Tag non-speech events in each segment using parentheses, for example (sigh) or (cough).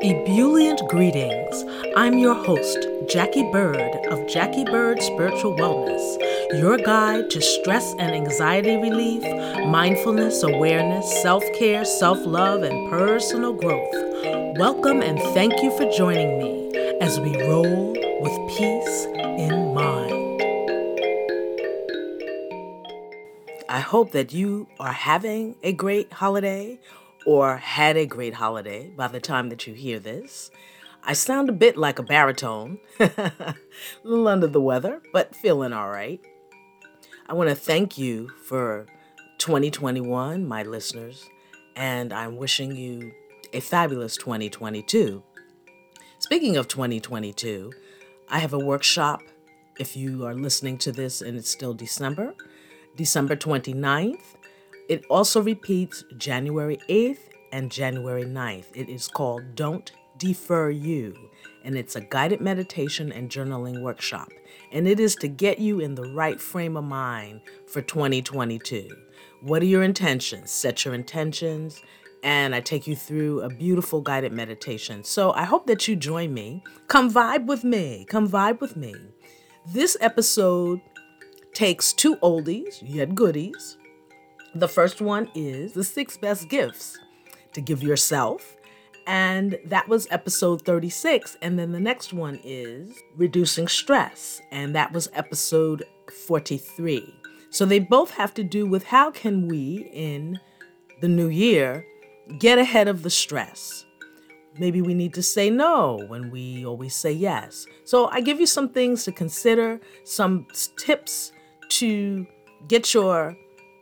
Ebullient greetings. I'm your host, Jackie Bird of Jackie Bird Spiritual Wellness, your guide to stress and anxiety relief, mindfulness, awareness, self care, self love, and personal growth. Welcome and thank you for joining me as we roll with peace in mind. I hope that you are having a great holiday or had a great holiday by the time that you hear this. I sound a bit like a baritone, a (laughs) little under the weather, but feeling all right. I want to thank you for 2021, my listeners, and I'm wishing you a fabulous 2022. Speaking of 2022, I have a workshop. If you are listening to this and it's still December, December 29th it also repeats January 8th and January 9th. It is called Don't Defer You, and it's a guided meditation and journaling workshop. And it is to get you in the right frame of mind for 2022. What are your intentions? Set your intentions, and I take you through a beautiful guided meditation. So I hope that you join me. Come vibe with me. Come vibe with me. This episode takes two oldies, yet goodies, the first one is the six best gifts to give yourself. And that was episode 36. And then the next one is reducing stress. And that was episode 43. So they both have to do with how can we in the new year get ahead of the stress. Maybe we need to say no when we always say yes. So I give you some things to consider, some tips to get your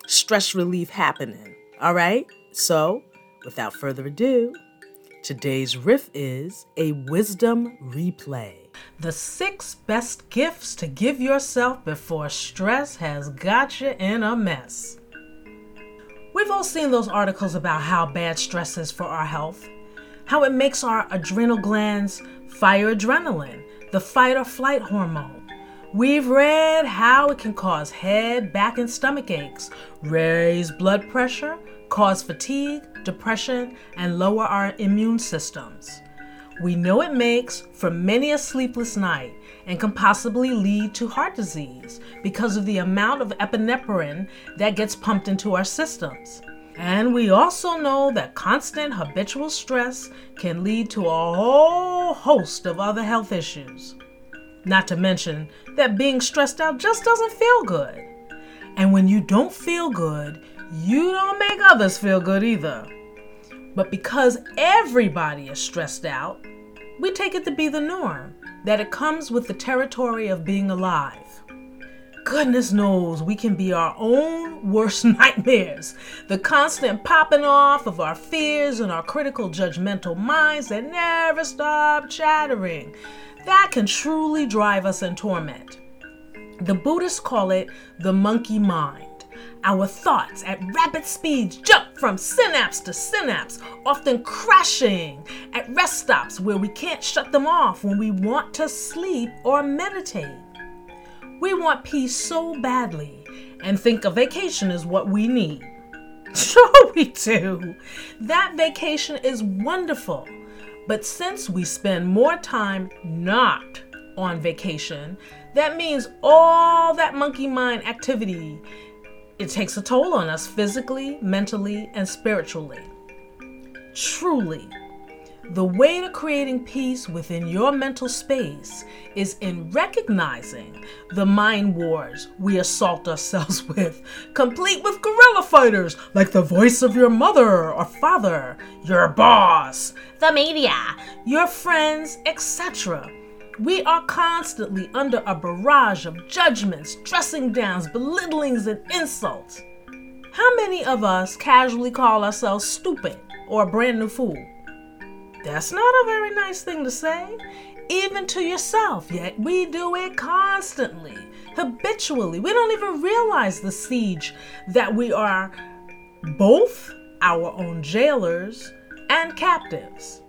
stress relief happening. All right? So, without further ado, today's riff is a wisdom replay. The six best gifts to give yourself before stress has got you in a mess. We've all seen those articles about how bad stress is for our health, how it makes our adrenal glands fire adrenaline, the fight or flight hormone We've read how it can cause head, back, and stomach aches, raise blood pressure, cause fatigue, depression, and lower our immune systems. We know it makes for many a sleepless night and can possibly lead to heart disease because of the amount of epinephrine that gets pumped into our systems. And we also know that constant habitual stress can lead to a whole host of other health issues. Not to mention that being stressed out just doesn't feel good. And when you don't feel good, you don't make others feel good either. But because everybody is stressed out, we take it to be the norm, that it comes with the territory of being alive. Goodness knows we can be our own worst (laughs) nightmares. The constant popping off of our fears and our critical judgmental minds that never stop chattering that can truly drive us in torment. The Buddhists call it the monkey mind. Our thoughts at rapid speeds jump from synapse to synapse, often crashing at rest stops where we can't shut them off when we want to sleep or meditate. We want peace so badly and think a vacation is what we need. (laughs) Sure, we do. That vacation is wonderful. But since we spend more time not on vacation, that means all that monkey mind activity it takes a toll on us physically, mentally, and spiritually. Truly, the way to creating peace within your mental space is in recognizing the mind wars we assault ourselves (laughs) with, complete with guerrilla fighters like the voice of your mother or father, your boss, the media, your friends, etc. We are constantly under a barrage of judgments, dressing downs, belittlings, and insults. How many of us casually call ourselves stupid or a brand new fool? That's not a very nice thing to say, even to yourself, yet we do it constantly, habitually. We don't even realize the siege that we are both our own jailers and captives.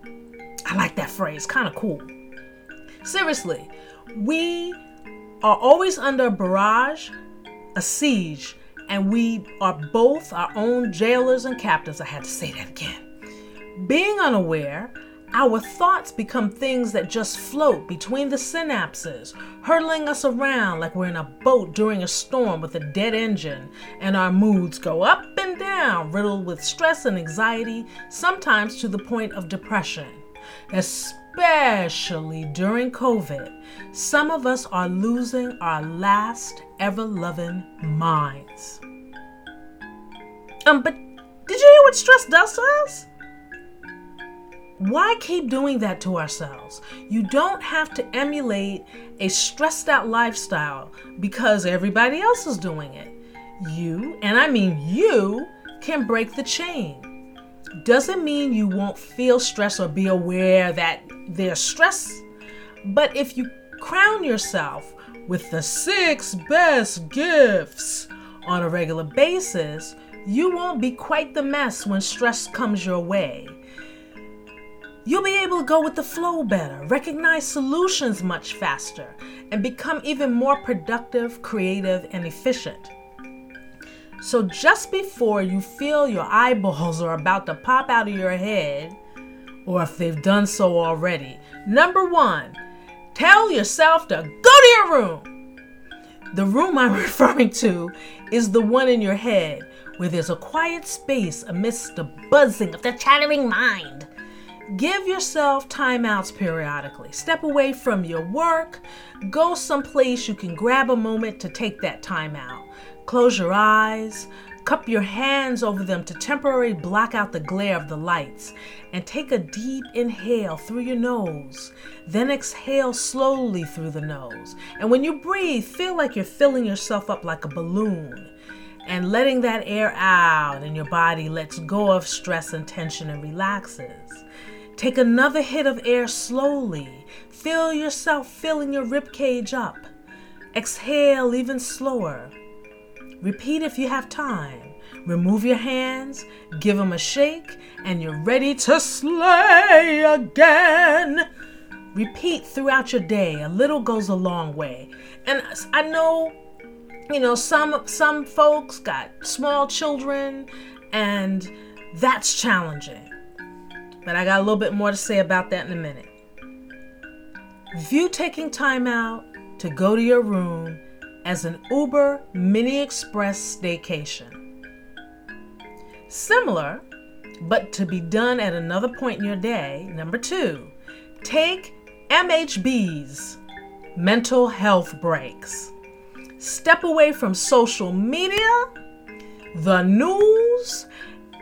I like that phrase, kind of cool. Seriously, we are always under a barrage, a siege, and we are both our own jailers and captives. I had to say that again. Being unaware Our thoughts become things that just float between the synapses, hurtling us around like we're in a boat during a storm with a dead engine, and our moods go up and down, riddled with stress and anxiety, sometimes to the point of depression. Especially during COVID, some of us are losing our last ever loving minds. Um, but did you hear what stress does to us? Why keep doing that to ourselves? You don't have to emulate a stressed out lifestyle because everybody else is doing it. You, and I mean you, can break the chain. Doesn't mean you won't feel stress or be aware that there's stress, but if you crown yourself with the six best gifts on a regular basis, you won't be quite the mess when stress comes your way. You'll be able to go with the flow better, recognize solutions much faster, and become even more productive, creative, and efficient. So, just before you feel your eyeballs are about to pop out of your head, or if they've done so already, number one, tell yourself to go to your room. The room I'm (laughs) referring to is the one in your head where there's a quiet space amidst the buzzing of the chattering mind. Give yourself timeouts periodically. Step away from your work. Go someplace you can grab a moment to take that time out. Close your eyes. Cup your hands over them to temporarily block out the glare of the lights. And take a deep inhale through your nose. Then exhale slowly through the nose. And when you breathe, feel like you're filling yourself up like a balloon and letting that air out, and your body lets go of stress and tension and relaxes. Take another hit of air slowly. Feel yourself filling your rib cage up. Exhale even slower. Repeat if you have time. Remove your hands, give them a shake, and you're ready to slay again. Repeat throughout your day. A little goes a long way. And I know, you know, some some folks got small children and that's challenging. But I got a little bit more to say about that in a minute. View taking time out to go to your room as an Uber Mini Express staycation. Similar, but to be done at another point in your day. Number two, take MHBs, mental health breaks. Step away from social media, the news,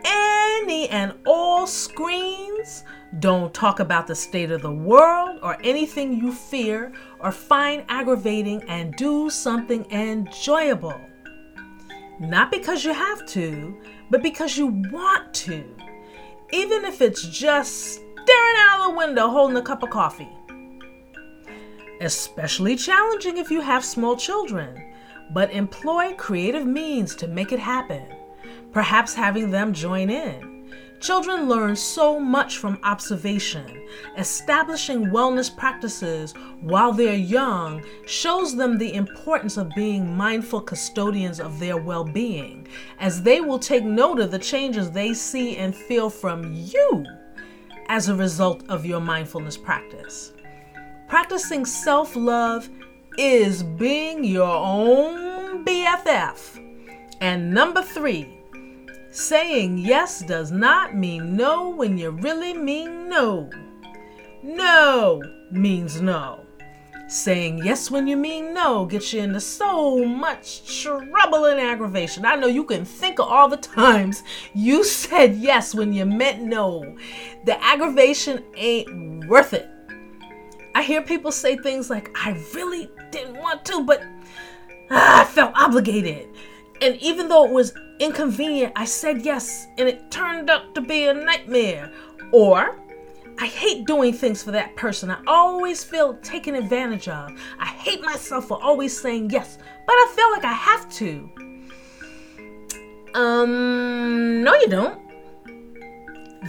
any and all screens. Don't talk about the state of the world or anything you fear or find aggravating and do something enjoyable. Not because you have to, but because you want to. Even if it's just staring out the window holding a cup of coffee. Especially challenging if you have small children, but employ creative means to make it happen perhaps having them join in. Children learn so much from observation. Establishing wellness practices while they're young shows them the importance of being mindful custodians of their well being, as they will take note of the changes they see and feel from you as a result of your mindfulness practice. Practicing self love is being your own BFF. And number three, Saying yes does not mean no when you really mean no. No means no. Saying yes when you mean no gets you into so much trouble and aggravation. I know you can think of all the times you said yes when you meant no. The aggravation ain't worth it. I hear people say things like, I really didn't want to, but ah, I felt obligated. And even though it was inconvenient, I said yes, and it turned out to be a nightmare. Or, I hate doing things for that person. I always feel taken advantage of. I hate myself for always saying yes, but I feel like I have to. Um, no, you don't.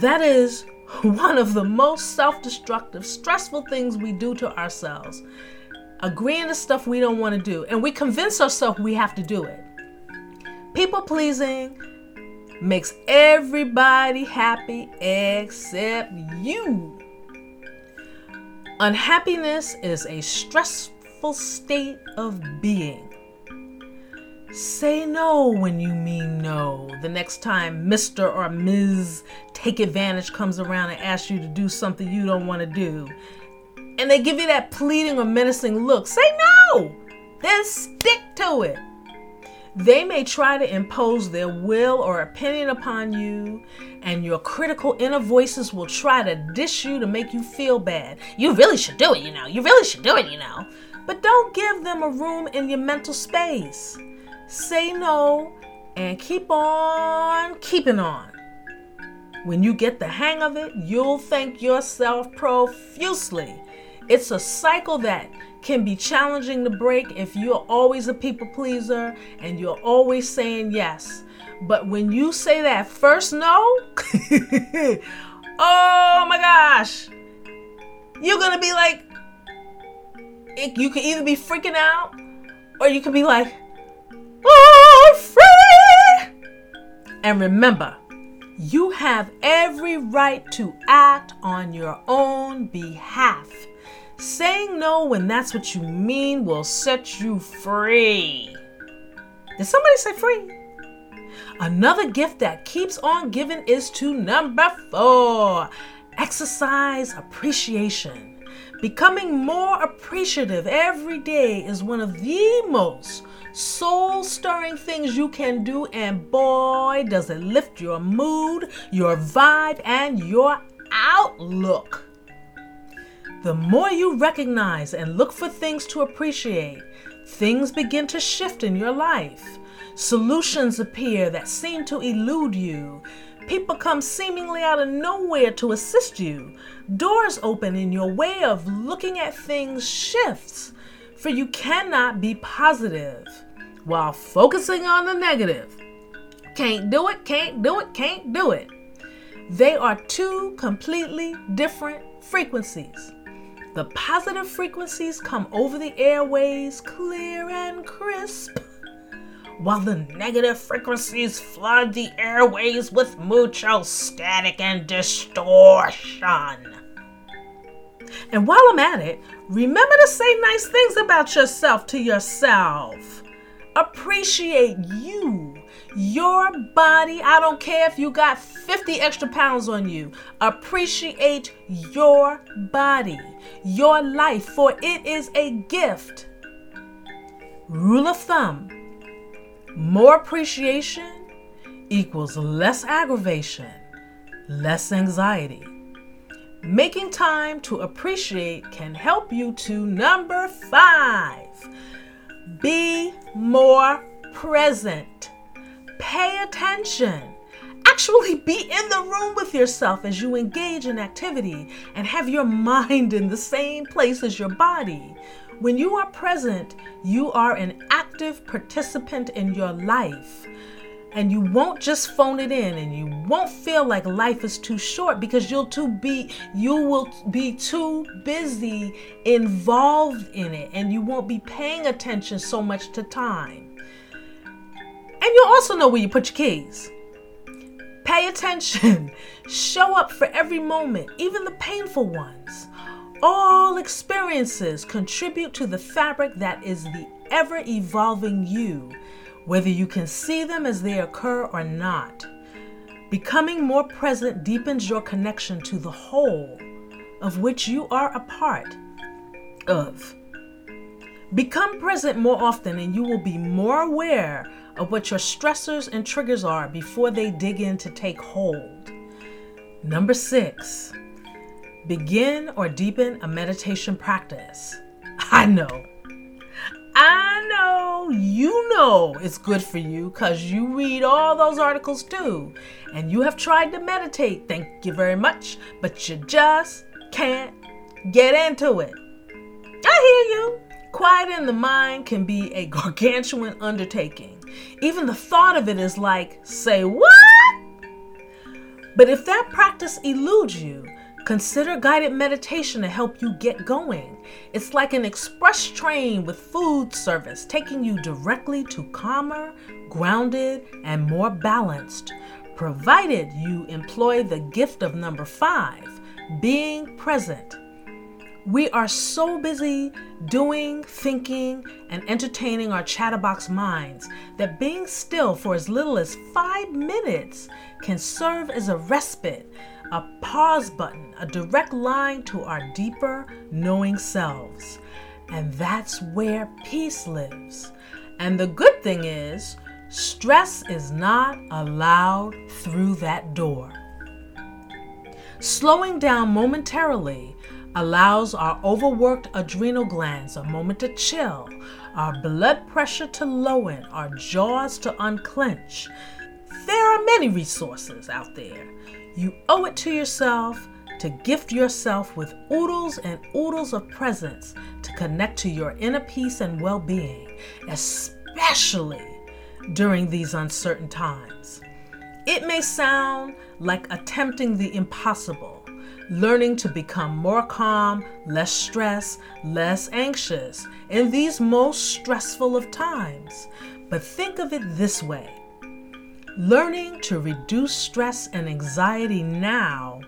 That is (laughs) one of the most self destructive, stressful things we do to ourselves. Agreeing to stuff we don't want to do, and we convince ourselves we have to do it. People pleasing makes everybody happy except you. Unhappiness is a stressful state of being. Say no when you mean no. The next time Mr. or Ms. Take Advantage comes around and asks you to do something you don't want to do, and they give you that pleading or menacing look, say no! Then stick to it. They may try to impose their will or opinion upon you, and your critical inner voices will try to dish you to make you feel bad. You really should do it, you know. You really should do it, you know. But don't give them a room in your mental space say no, and keep on keeping on. When you get the hang of it, you'll thank yourself profusely. It's a cycle that can be challenging to break if you're always a people pleaser and you're always saying yes. But when you say that first no, (laughs) oh my gosh, you're gonna be like, it, you can either be freaking out or you can be like, oh, are free. And remember, you have every right to act on your own behalf. Saying no when that's what you mean will set you free. Did somebody say free? Another gift that keeps on giving is to number four exercise appreciation. Becoming more appreciative every day is one of the most soul stirring things you can do, and boy, does it lift your mood, your vibe, and your outlook. The more you recognize and look for things to appreciate, things begin to shift in your life. Solutions appear that seem to elude you. People come seemingly out of nowhere to assist you. Doors open and your way of looking at things shifts, for you cannot be positive while focusing on the negative. Can't do it, can't do it, can't do it. They are two completely different frequencies. The positive frequencies come over the airways clear and crisp, while the negative frequencies flood the airways with mucho static and distortion. And while I'm at it, remember to say nice things about yourself to yourself. Appreciate you, your body. I don't care if you got 50 extra pounds on you. Appreciate your body, your life, for it is a gift. Rule of thumb more appreciation equals less aggravation, less anxiety. Making time to appreciate can help you to number five be more present. Pay attention. Actually, be in the room with yourself as you engage in activity and have your mind in the same place as your body. When you are present, you are an active participant in your life and you won't just phone it in and you won't feel like life is too short because you'll too be you will be too busy involved in it and you won't be paying attention so much to time and you'll also know where you put your keys pay attention (laughs) show up for every moment even the painful ones all experiences contribute to the fabric that is the ever evolving you whether you can see them as they occur or not. Becoming more present deepens your connection to the whole of which you are a part of. Become present more often, and you will be more aware of what your stressors and triggers are before they dig in to take hold. Number six, begin or deepen a meditation practice. I know I know you know it's good for you because you read all those articles too. And you have tried to meditate, thank you very much, but you just can't get into it. I hear you. Quiet in the mind can be a gargantuan undertaking. Even the thought of it is like, say what? But if that practice eludes you, Consider guided meditation to help you get going. It's like an express train with food service, taking you directly to calmer, grounded, and more balanced, provided you employ the gift of number five being present. We are so busy doing, thinking, and entertaining our chatterbox minds that being still for as little as five minutes can serve as a respite, a pause button, a direct line to our deeper knowing selves. And that's where peace lives. And the good thing is, stress is not allowed through that door. Slowing down momentarily allows our overworked adrenal glands a moment to chill, our blood pressure to lower, our jaws to unclench. There are many resources out there. You owe it to yourself to gift yourself with oodles and oodles of presents to connect to your inner peace and well being, especially during these uncertain times. It may sound like attempting the impossible learning to become more calm, less stressed, less anxious in these most stressful of times. But think of it this way learning to reduce stress and anxiety now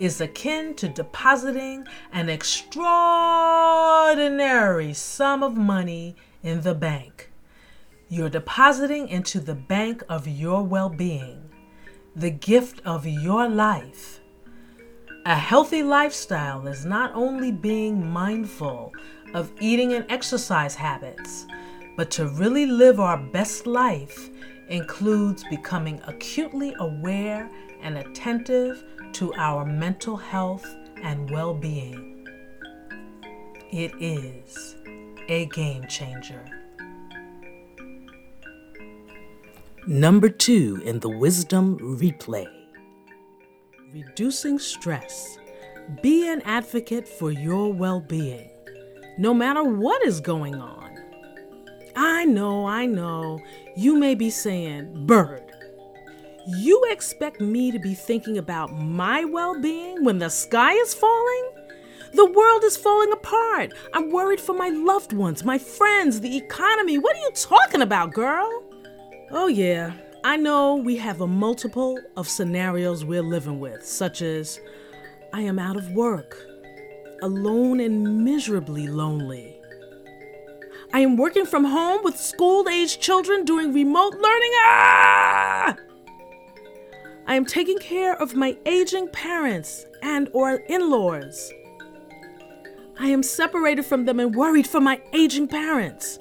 is akin to depositing an extraordinary sum of money in the bank. You're depositing into the bank of your well being, the gift of your life. A healthy lifestyle is not only being mindful of eating and exercise habits, but to really live our best life includes becoming acutely aware and attentive to our mental health and well being. It is a game changer. Number two in the wisdom replay. Reducing stress. Be an advocate for your well being, no matter what is going on. I know, I know, you may be saying, Bird, you expect me to be thinking about my well being when the sky is falling? The world is falling apart. I'm worried for my loved ones, my friends, the economy. What are you talking about, girl? Oh, yeah, I know we have a multiple of scenarios we're living with, such as I am out of work, alone and miserably lonely. I am working from home with school aged children doing remote learning. Ah! I am taking care of my aging parents and or in-laws. I am separated from them and worried for my aging parents.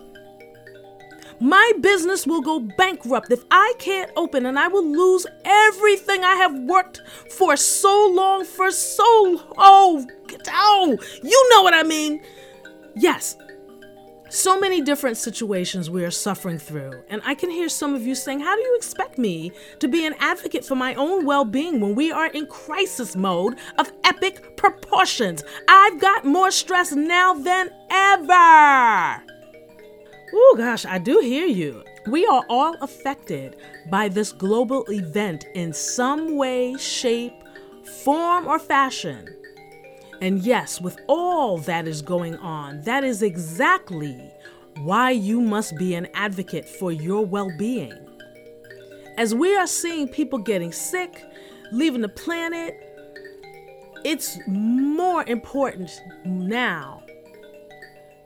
My business will go bankrupt if I can't open, and I will lose everything I have worked for so long, for so oh, oh, you know what I mean. Yes, so many different situations we are suffering through, and I can hear some of you saying, How do you expect me to be an advocate for my own well being when we are in crisis mode of epic proportions? I've got more stress now than ever. Oh gosh, I do hear you. We are all affected by this global event in some way, shape, form, or fashion. And yes, with all that is going on, that is exactly why you must be an advocate for your well being. As we are seeing people getting sick, leaving the planet, it's more important now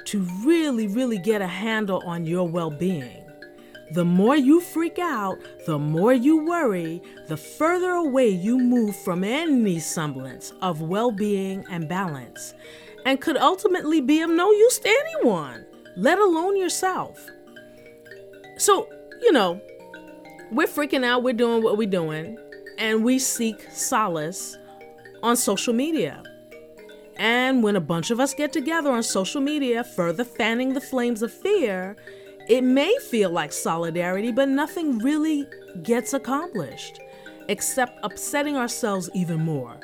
to really, really get a handle on your well being. The more you freak out, the more you worry, the further away you move from any semblance of well being and balance, and could ultimately be of no use to anyone, let alone yourself. So, you know, we're freaking out, we're doing what we're doing, and we seek solace on social media. And when a bunch of us get together on social media, further fanning the flames of fear, it may feel like solidarity, but nothing really gets accomplished except upsetting ourselves even more.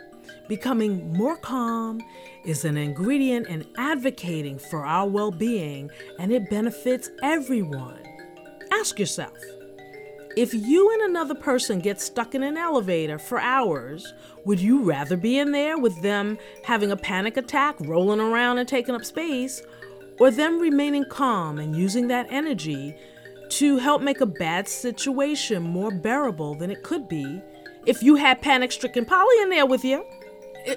Becoming more calm is an ingredient in advocating for our well being, and it benefits everyone. Ask yourself if you and another person get stuck in an elevator for hours, would you rather be in there with them having a panic attack, rolling around and taking up space, or them remaining calm and using that energy to help make a bad situation more bearable than it could be if you had panic stricken Polly in there with you?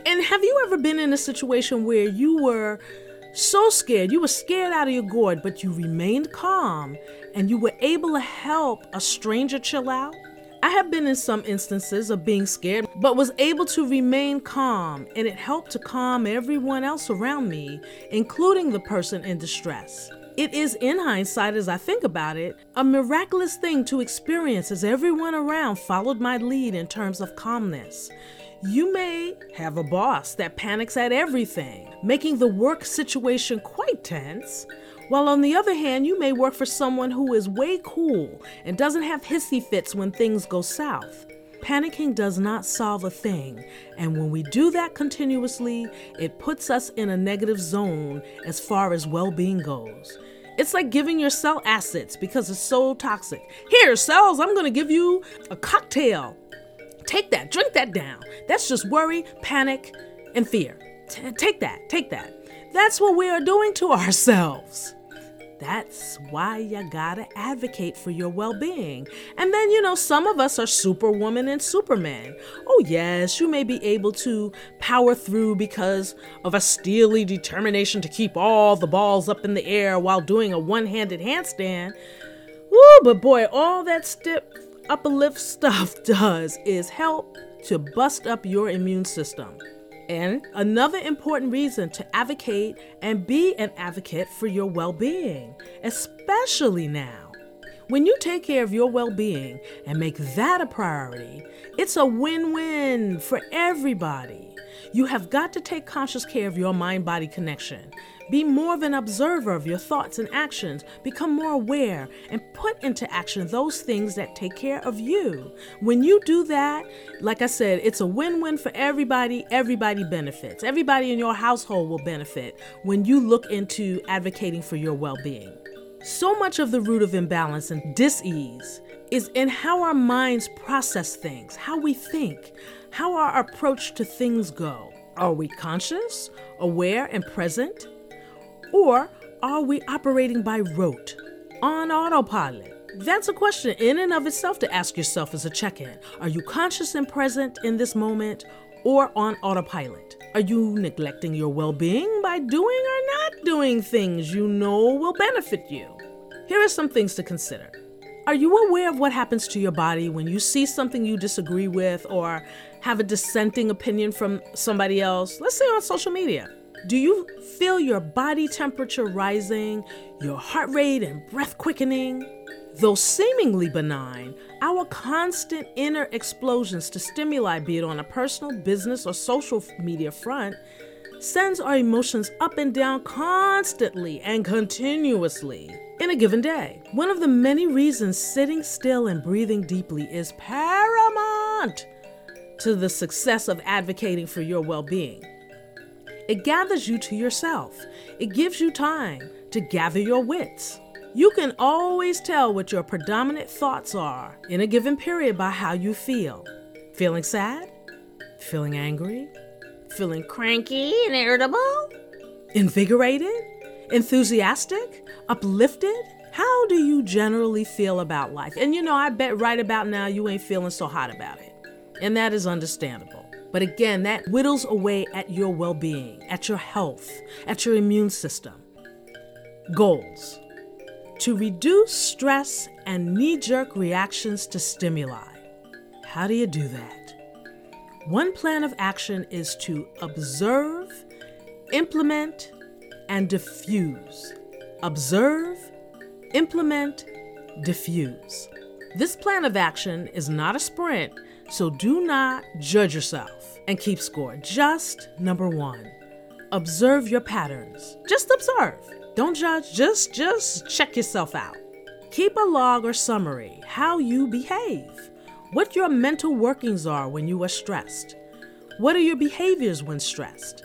And have you ever been in a situation where you were so scared, you were scared out of your gourd, but you remained calm and you were able to help a stranger chill out? I have been in some instances of being scared, but was able to remain calm, and it helped to calm everyone else around me, including the person in distress. It is, in hindsight, as I think about it, a miraculous thing to experience as everyone around followed my lead in terms of calmness. You may have a boss that panics at everything, making the work situation quite tense, while on the other hand, you may work for someone who is way cool and doesn't have hissy fits when things go south. Panicking does not solve a thing, and when we do that continuously, it puts us in a negative zone as far as well being goes. It's like giving your cell acids because it's so toxic. Here, cells, I'm gonna give you a cocktail. Take that, drink that down. That's just worry, panic, and fear. T- take that, take that. That's what we are doing to (laughs) ourselves. That's why you gotta advocate for your well being. And then, you know, some of us are superwoman and superman. Oh, yes, you may be able to power through because of a steely determination to keep all the balls up in the air while doing a one handed handstand. Woo, but boy, all that stiff upper lip stuff does is help to bust up your immune system. And another important reason to advocate and be an advocate for your well being, especially now. When you take care of your well being and make that a priority, it's a win win for everybody. You have got to take conscious care of your mind body connection. Be more of an observer of your thoughts and actions. Become more aware and put into action those things that take care of you. When you do that, like I said, it's a win win for everybody. Everybody benefits. Everybody in your household will benefit when you look into advocating for your well being. So much of the root of imbalance and dis-ease is in how our minds process things, how we think, how our approach to things go. Are we conscious, aware, and present? Or are we operating by rote, on autopilot? That's a question in and of itself to ask yourself as a check in. Are you conscious and present in this moment or on autopilot? Are you neglecting your well being by doing or not doing things you know will benefit you? Here are some things to consider. Are you aware of what happens to your body when you see something you disagree with or have a dissenting opinion from somebody else, let's say on social media? Do you feel your body temperature rising, your heart rate and breath quickening? Though seemingly benign, our constant inner explosions to stimuli, be it on a personal, business, or social media front, sends our emotions up and down constantly and continuously in a given day. One of the many reasons sitting still and breathing deeply is paramount to the success of advocating for your well being. It gathers you to yourself. It gives you time to gather your wits. You can always tell what your predominant thoughts are in a given period by how you feel. Feeling sad? Feeling angry? Feeling cranky and irritable? Invigorated? Enthusiastic? Uplifted? How do you generally feel about life? And you know, I bet right about now you ain't feeling so hot about it. And that is understandable. But again, that whittles away at your well being, at your health, at your immune system. Goals to reduce stress and knee jerk reactions to stimuli. How do you do that? One plan of action is to observe, implement, and diffuse. Observe, implement, diffuse. This plan of action is not a sprint, so do not judge yourself and keep score. Just number one, observe your patterns. Just observe. Don't judge, just just check yourself out. Keep a log or summary how you behave. What your mental workings are when you are stressed. What are your behaviors when stressed?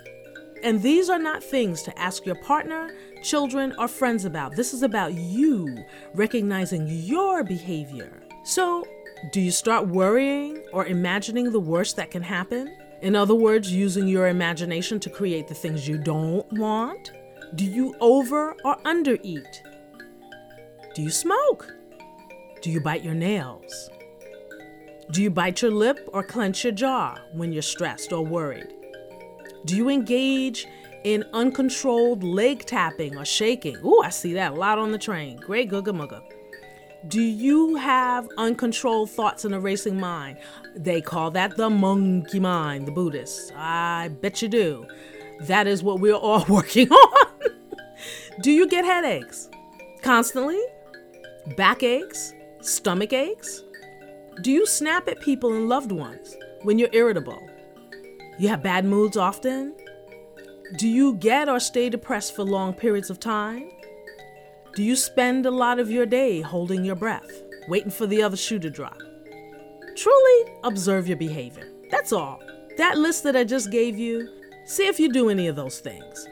And these are not things to ask your partner, children, or friends about. This is about you recognizing your behavior. So, do you start worrying or imagining the worst that can happen? In other words, using your imagination to create the things you don't want? Do you over or undereat? Do you smoke? Do you bite your nails? Do you bite your lip or clench your jaw when you're stressed or worried? Do you engage in uncontrolled leg tapping or shaking? Ooh, I see that a lot on the train. Great googa mugga. Do you have uncontrolled thoughts and a racing mind? They call that the monkey mind, the Buddhists. I bet you do. That is what we're all (laughs) working on. do you get headaches constantly? Backaches? Stomach aches? Do you snap at people and loved ones when you're irritable? You have bad moods often? Do you get or stay depressed for long periods of time? Do you spend a lot of your day holding your breath, waiting for the other shoe to drop? Truly observe your behavior. That's all. That list that I just gave you, see if you do any of those things.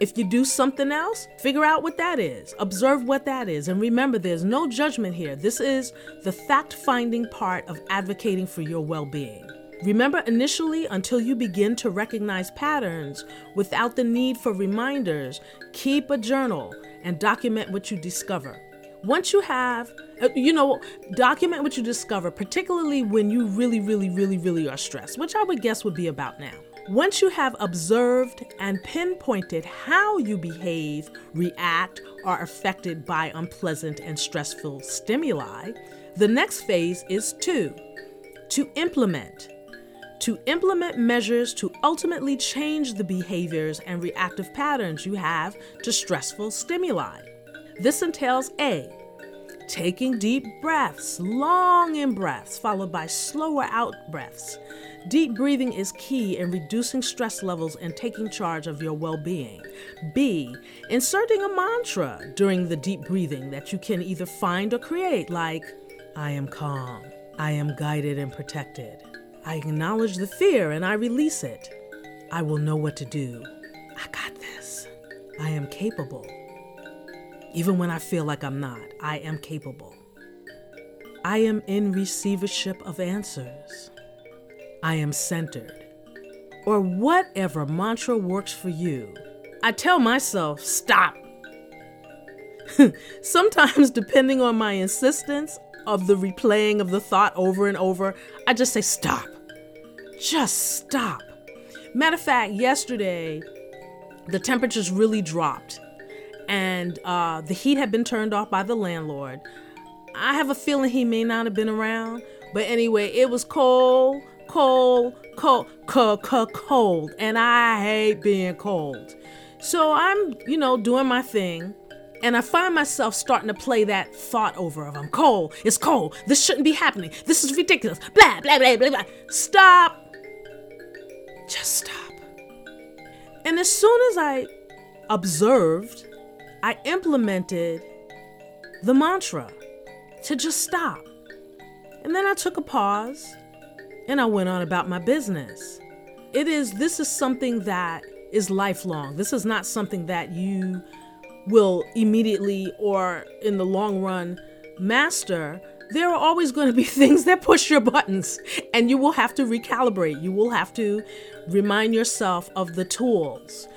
If you do something else, figure out what that is. Observe what that is. And remember, there's no judgment here. This is the fact finding part of advocating for your well being. Remember, initially, until you begin to recognize patterns without the need for reminders, keep a journal and document what you discover. Once you have, uh, you know, document what you discover, particularly when you really, really, really, really are stressed, which I would guess would be about now. Once you have observed and pinpointed how you behave, react, are affected by unpleasant and stressful stimuli, the next phase is two, to implement to implement measures to ultimately change the behaviors and reactive patterns you have to stressful stimuli. This entails A. Taking deep breaths, long in breaths, followed by slower out breaths. Deep breathing is key in reducing stress levels and taking charge of your well being. B. Inserting a mantra during the deep breathing that you can either find or create, like, I am calm, I am guided and protected. I acknowledge the fear and I release it. I will know what to do. I got this. I am capable. Even when I feel like I'm not, I am capable. I am in receivership of answers. I am centered. Or whatever mantra works for you. I tell myself, stop. (laughs) Sometimes, depending on my insistence of the replaying of the thought over and over, I just say, stop. Just stop. Matter of fact, yesterday, the temperatures really dropped and uh, the heat had been turned off by the landlord. I have a feeling he may not have been around, but anyway, it was cold, cold, cold, cold, cold, cold, and I hate being cold. So I'm, you know, doing my thing, and I find myself starting to play that thought over of I'm cold, it's cold, this shouldn't be happening, this is ridiculous, blah, blah, blah, blah, blah. Stop just stop. And as soon as I observed, I implemented the mantra to just stop. And then I took a pause and I went on about my business. It is, this is something that is lifelong. This is not something that you will immediately or in the long run master there are always going to be (laughs) things that push your buttons, and you will have to recalibrate. You will have to remind yourself of the tools.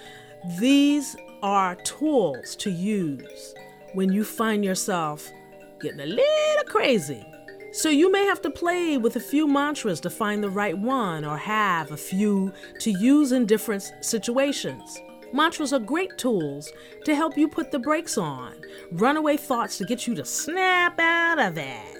These are tools to use when you find yourself getting a little crazy. So you may have to play with a few mantras to find the right one, or have a few to use in different situations. Mantras are great tools to help you put the brakes on, runaway thoughts to get you to snap out of it.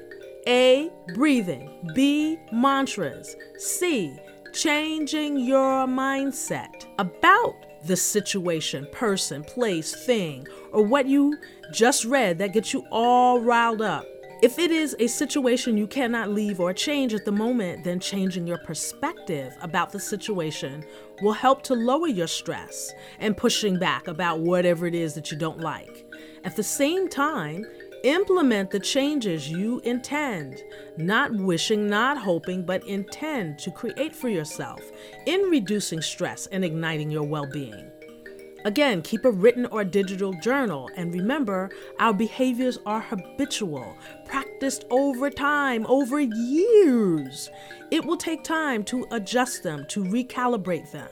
A. Breathing. B. Mantras. C. Changing your mindset about the situation, person, place, thing, or what you just read that gets you all riled up. If it is a situation you cannot leave or change at the moment, then changing your perspective about the situation will help to lower your stress and pushing back about whatever it is that you don't like. At the same time, Implement the changes you intend, not wishing, not hoping, but intend to create for yourself in reducing stress and igniting your well being. Again, keep a written or digital journal and remember our behaviors are habitual, practiced over time, over years. It will take time to adjust them, to recalibrate them.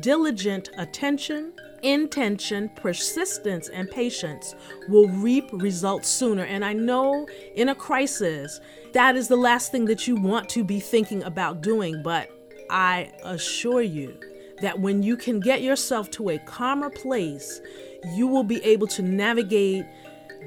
Diligent attention, intention, persistence, and patience will reap results sooner. And I know in a crisis, that is the last thing that you want to be thinking about doing, but I assure you that when you can get yourself to a calmer place, you will be able to navigate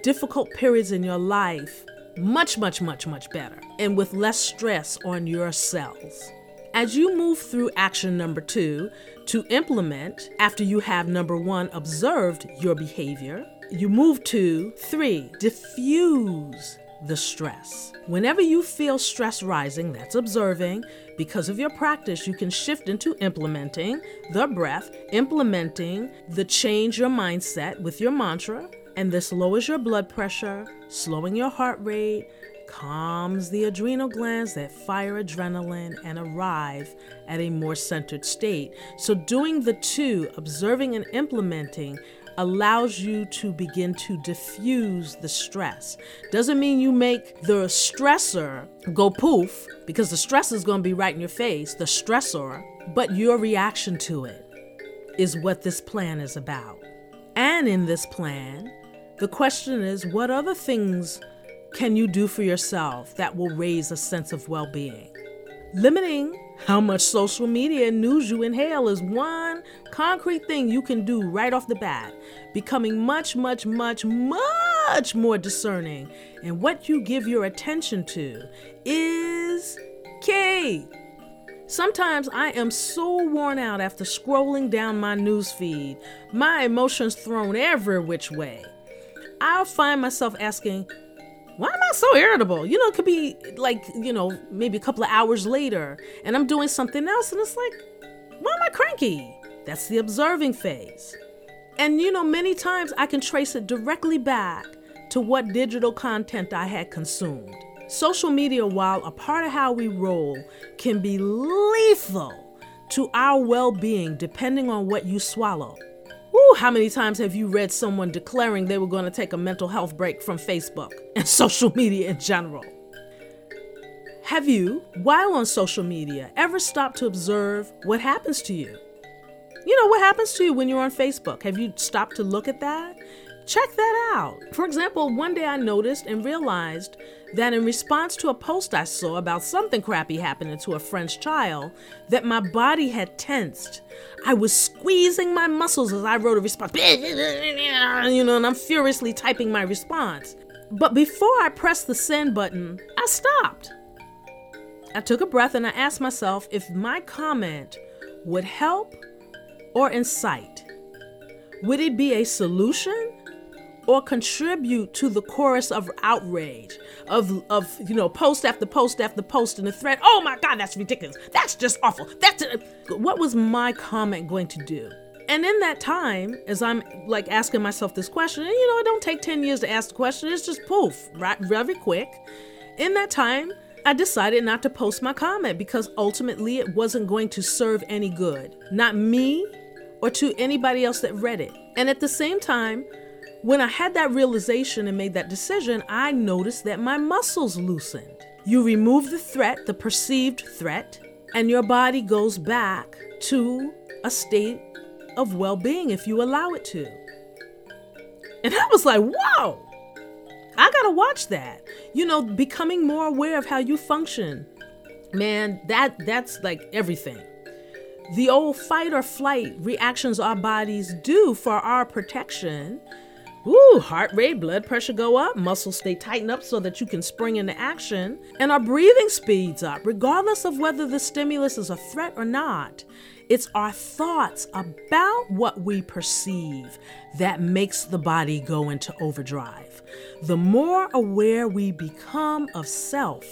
difficult periods in your life much, much, much, much better and with less stress on your cells. As you move through action number two to implement after you have number one observed your behavior, you move to three, diffuse the stress. Whenever you feel stress rising, that's observing, because of your practice, you can shift into implementing the breath, implementing the change your mindset with your mantra, and this lowers your blood pressure, slowing your heart rate, calms the adrenal glands that fire adrenaline and arrive at a more centered state. So, doing the two, observing and implementing, allows you to begin to diffuse the stress. Doesn't mean you make the stressor go poof, because the stress is going to be right in your face, the stressor, but your reaction to it is what this plan is about. And in this plan, the question is what other things can you do for yourself that will raise a sense of well being? Limiting how much social media and news you inhale is one concrete thing you can do right off the bat. Becoming much, much, much, much more discerning in what you give your attention to is key. Sometimes I am so worn out after scrolling down my news feed, my emotions thrown every which way. I'll find myself asking, why am I so irritable? You know, it could be like, you know, maybe a couple of hours later and I'm doing something else and it's like, why am I cranky? That's the observing phase. And, you know, many times I can trace it directly back to what digital content I had consumed. Social media, while a part of how we roll, can be lethal to our well being depending on what you swallow. Ooh, how many times have you read someone declaring they were going to take a mental health break from Facebook and (laughs) social media in general? Have you, while on social media, ever stopped to observe what happens to you? You know, what happens to you when you're on Facebook? Have you stopped to look at that? Check that out. For example, one day I noticed and realized that in response to a post I saw about something crappy happening to a French child, that my body had tensed. I was squeezing my muscles as I wrote a response. (laughs) You know, and I'm furiously typing my response. But before I pressed the send button, I stopped. I took a breath and I asked myself if my comment would help or incite. Would it be a solution or contribute to the chorus of outrage of of you know post after post after post in the thread oh my god that's ridiculous. That's just awful. That's a, what was my comment going to do? And in that time as i'm like asking myself this question and you know it don't take 10 years to ask the question it's just poof right very quick. In that time I decided not to post my comment because ultimately it wasn't going to serve any good, not me or to anybody else that read it. And at the same time, when I had that realization and made that decision, I noticed that my muscles loosened. You remove the threat, the perceived threat, and your body goes back to a state of well being if you allow it to. And I was like, whoa, I gotta watch that. You know, becoming more aware of how you function. Man, that that's like everything. The old fight or flight reactions our bodies do for our protection Ooh, heart rate, blood pressure go up, muscles stay tightened up so that you can spring into action, and our breathing speeds up, regardless of whether the stimulus is a threat or not. It's our thoughts about what we perceive that makes the body go into overdrive. The more aware we become of self,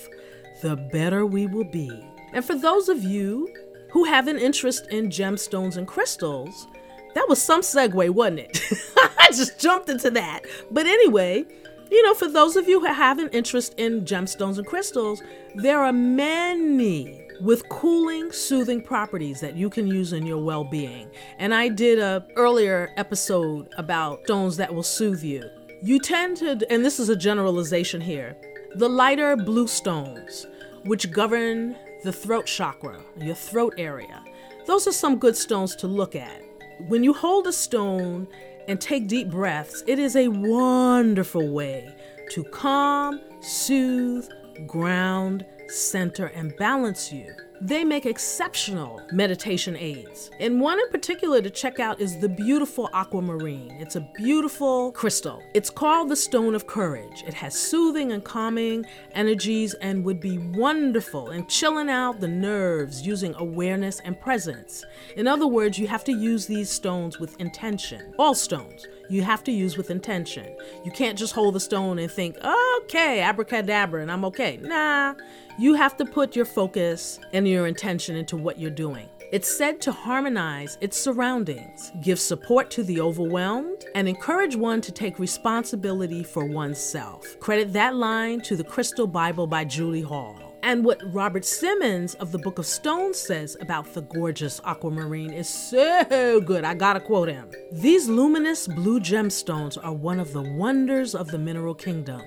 the better we will be. And for those of you who have an interest in gemstones and crystals, that was some segue, wasn't it? (laughs) I just jumped into that. But anyway, you know, for those of you who have an interest in gemstones and crystals, there are many with cooling, soothing properties that you can use in your well-being. And I did a earlier episode about stones that will soothe you. You tend to, and this is a generalization here, the lighter blue stones, which govern the throat chakra, your throat area. Those are some good stones to look at. When you hold a stone and take deep breaths, it is a wonderful way to calm, soothe, ground, center, and balance you. They make exceptional meditation aids. And one in particular to check out is the beautiful aquamarine. It's a beautiful crystal. It's called the Stone of Courage. It has soothing and calming energies and would be wonderful in chilling out the nerves using awareness and presence. In other words, you have to use these stones with intention. All stones you have to use with intention. You can't just hold the stone and think, okay, abracadabra, and I'm okay. Nah, you have to put your focus and your intention into what you're doing. It's said to harmonize its surroundings, give support to the overwhelmed, and encourage one to take responsibility for oneself. Credit that line to the Crystal Bible by Judy Hall. And what Robert Simmons of the Book of Stones says about the gorgeous aquamarine is so good. I gotta quote him. These luminous blue gemstones are one of the wonders of the mineral kingdom.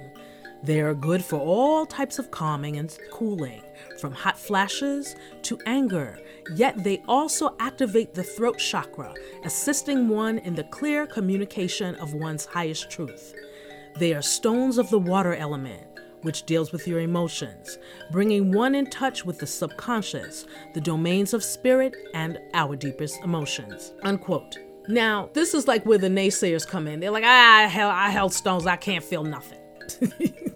They are good for all types of calming and cooling, from hot flashes to anger, yet they also activate the throat chakra, assisting one in the clear communication of one's highest truth. They are stones of the water element, which deals with your emotions, bringing one in touch with the subconscious, the domains of spirit, and our deepest emotions. Unquote. Now, this is like where the naysayers come in. They're like, ah, hell, I held stones, I can't feel nothing. (laughs)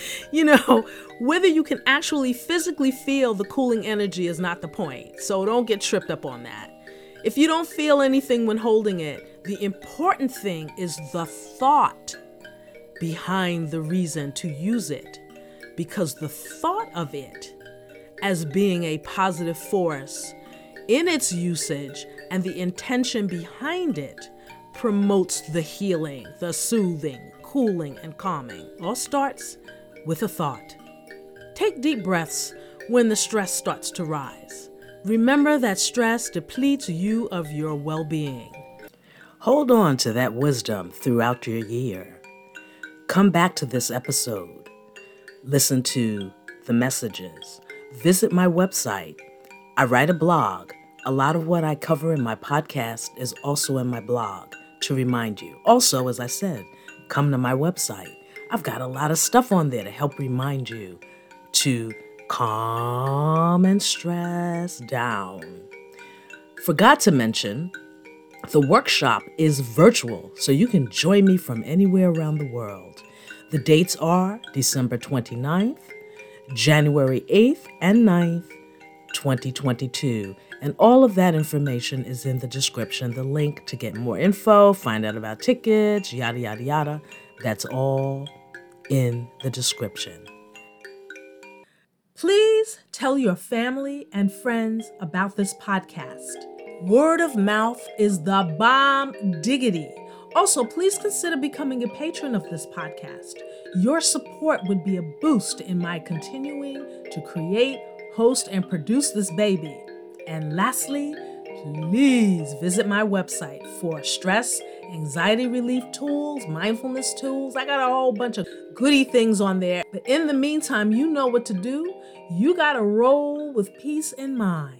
(laughs) you know, whether you can actually physically feel the cooling energy is not the point. So don't get tripped up on that. If you don't feel anything when holding it, the important thing is the thought behind the reason to use it because the thought of it as being a positive force in its usage and the intention behind it promotes the healing, the soothing, cooling, and calming. All starts with a thought. Take deep breaths when the stress starts to rise. Remember that stress depletes you of your well being. Hold on to that wisdom throughout your year. Come back to this episode. Listen to the messages. Visit my website. I write a blog. A lot of what I cover in my podcast is also in my blog to remind you. Also, as I said, come to my website. I've got a lot of stuff on there to help remind you to calm and stress down. Forgot to mention, the workshop is virtual, so you can join me from anywhere around the world. The dates are December 29th, January 8th, and 9th, 2022. And all of that information is in the description. The link to get more info, find out about tickets, yada, yada, yada. That's all in the description. Please tell your family and friends about this podcast. Word of mouth is the bomb diggity. Also, please consider becoming a patron of this podcast. Your support would be a boost in my continuing to create, host, and produce this baby. And lastly, please visit my website for stress, anxiety relief tools, mindfulness tools. I got a whole bunch of goody things on there. But in the meantime, you know what to do. You got to roll with peace in mind.